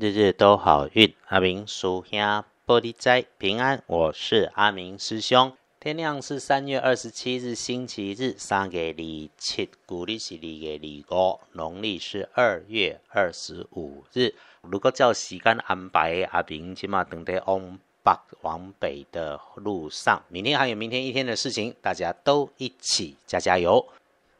日日都好运。阿明叔兄玻璃斋平安，我是阿明师兄。天亮是三月二十七日星期日，三月二七，古历是二月二五，农历是二月二十五日。如果照时间安排，阿明起码等在往北往北的路上。明天还有明天一天的事情，大家都一起加加油。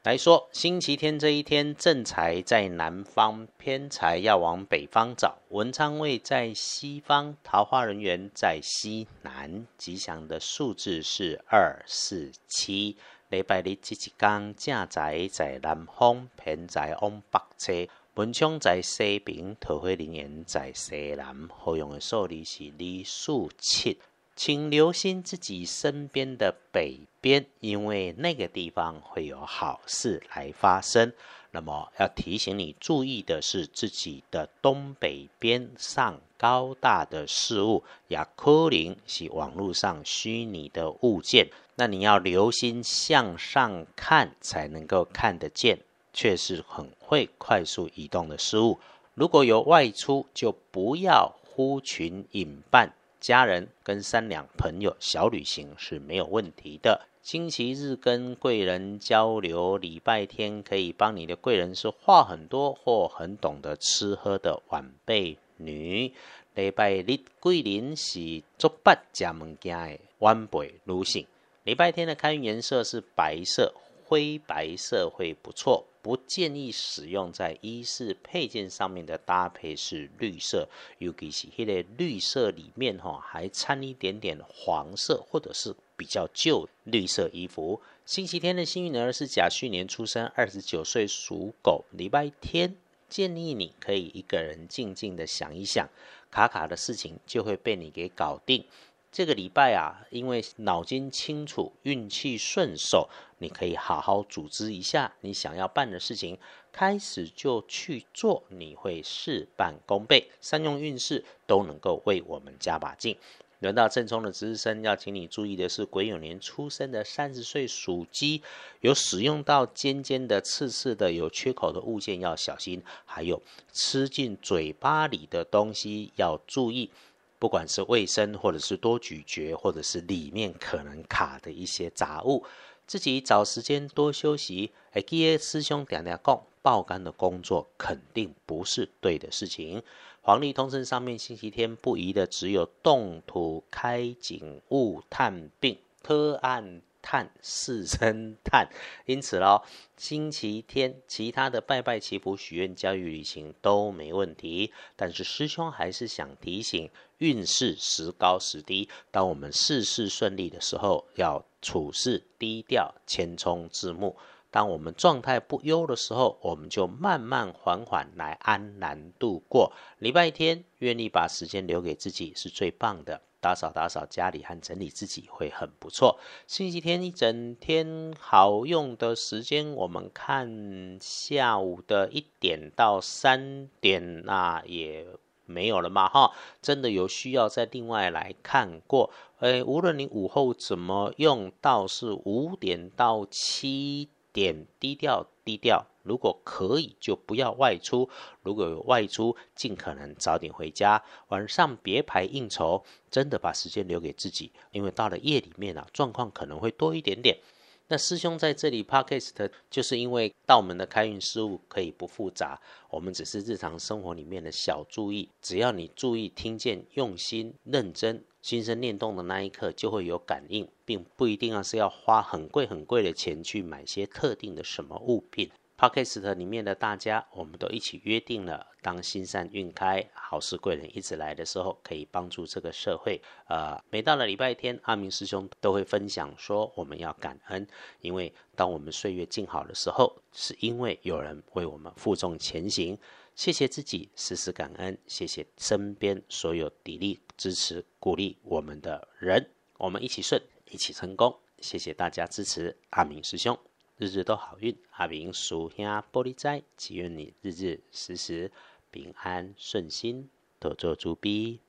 来说，星期天这一天，正财在南方，偏财要往北方找。文昌位在西方，桃花人员在西南。吉祥的数字是二、四、七。礼拜日这一天，正财在南方，偏财往北车。文昌在西边，桃花人员在西南。好用的数字是二、四、七。请留心自己身边的北边，因为那个地方会有好事来发生。那么要提醒你注意的是，自己的东北边上高大的事物，亚科林是网络上虚拟的物件。那你要留心向上看，才能够看得见，却是很会快速移动的事物。如果有外出，就不要呼群引伴。家人跟三两朋友小旅行是没有问题的。星期日跟贵人交流，礼拜天可以帮你的贵人是话很多或很懂得吃喝的晚辈女。礼拜日桂林是做八家物件的晚辈女性。礼拜天的开运颜色是白色。灰白色会不错，不建议使用在衣饰配件上面的搭配是绿色，尤其是迄个绿色里面哈还掺一点点黄色或者是比较旧绿色衣服。星期天的幸运儿是甲戌年出生，二十九岁属狗。礼拜天建议你可以一个人静静的想一想，卡卡的事情就会被你给搞定。这个礼拜啊，因为脑筋清楚，运气顺手，你可以好好组织一下你想要办的事情，开始就去做，你会事半功倍，善用运势都能够为我们加把劲。轮到正冲的值日生，要请你注意的是，癸酉年出生的三十岁属鸡，有使用到尖尖的、刺刺的、有缺口的物件要小心，还有吃进嘴巴里的东西要注意。不管是卫生，或者是多咀嚼，或者是里面可能卡的一些杂物，自己找时间多休息。哎，记得师兄点点讲，爆肝的工作肯定不是对的事情。黄历通胜上面星期天不宜的只有动土、开井、物探病、特案。探四声探，因此喽，星期天其他的拜拜祈福许愿教育旅行都没问题。但是师兄还是想提醒，运势时高时低。当我们事事顺利的时候，要处事低调，谦冲自牧；当我们状态不优的时候，我们就慢慢缓缓来安然度过。礼拜天愿意把时间留给自己是最棒的。打扫打扫家里和整理自己会很不错。星期天一整天好用的时间，我们看下午的一点到三点，那也没有了嘛哈。真的有需要再另外来看过。诶，无论你午后怎么用，到是五点到七点，低调低调。如果可以，就不要外出；如果有外出，尽可能早点回家。晚上别排应酬，真的把时间留给自己，因为到了夜里面啊，状况可能会多一点点。那师兄在这里 podcast，就是因为道门的开运事物可以不复杂，我们只是日常生活里面的小注意，只要你注意听见、用心、认真、心生念动的那一刻，就会有感应，并不一定要是要花很贵很贵的钱去买些特定的什么物品。Podcast 里面的大家，我们都一起约定了，当心善运开，好事贵人一直来的时候，可以帮助这个社会。呃，每到了礼拜天，阿明师兄都会分享说，我们要感恩，因为当我们岁月静好的时候，是因为有人为我们负重前行。谢谢自己，时时感恩，谢谢身边所有砥砺、支持、鼓励我们的人，我们一起顺，一起成功。谢谢大家支持阿明师兄。日日都好运，阿明叔兄玻璃斋，祈愿你日日时时平安顺心，多做主逼。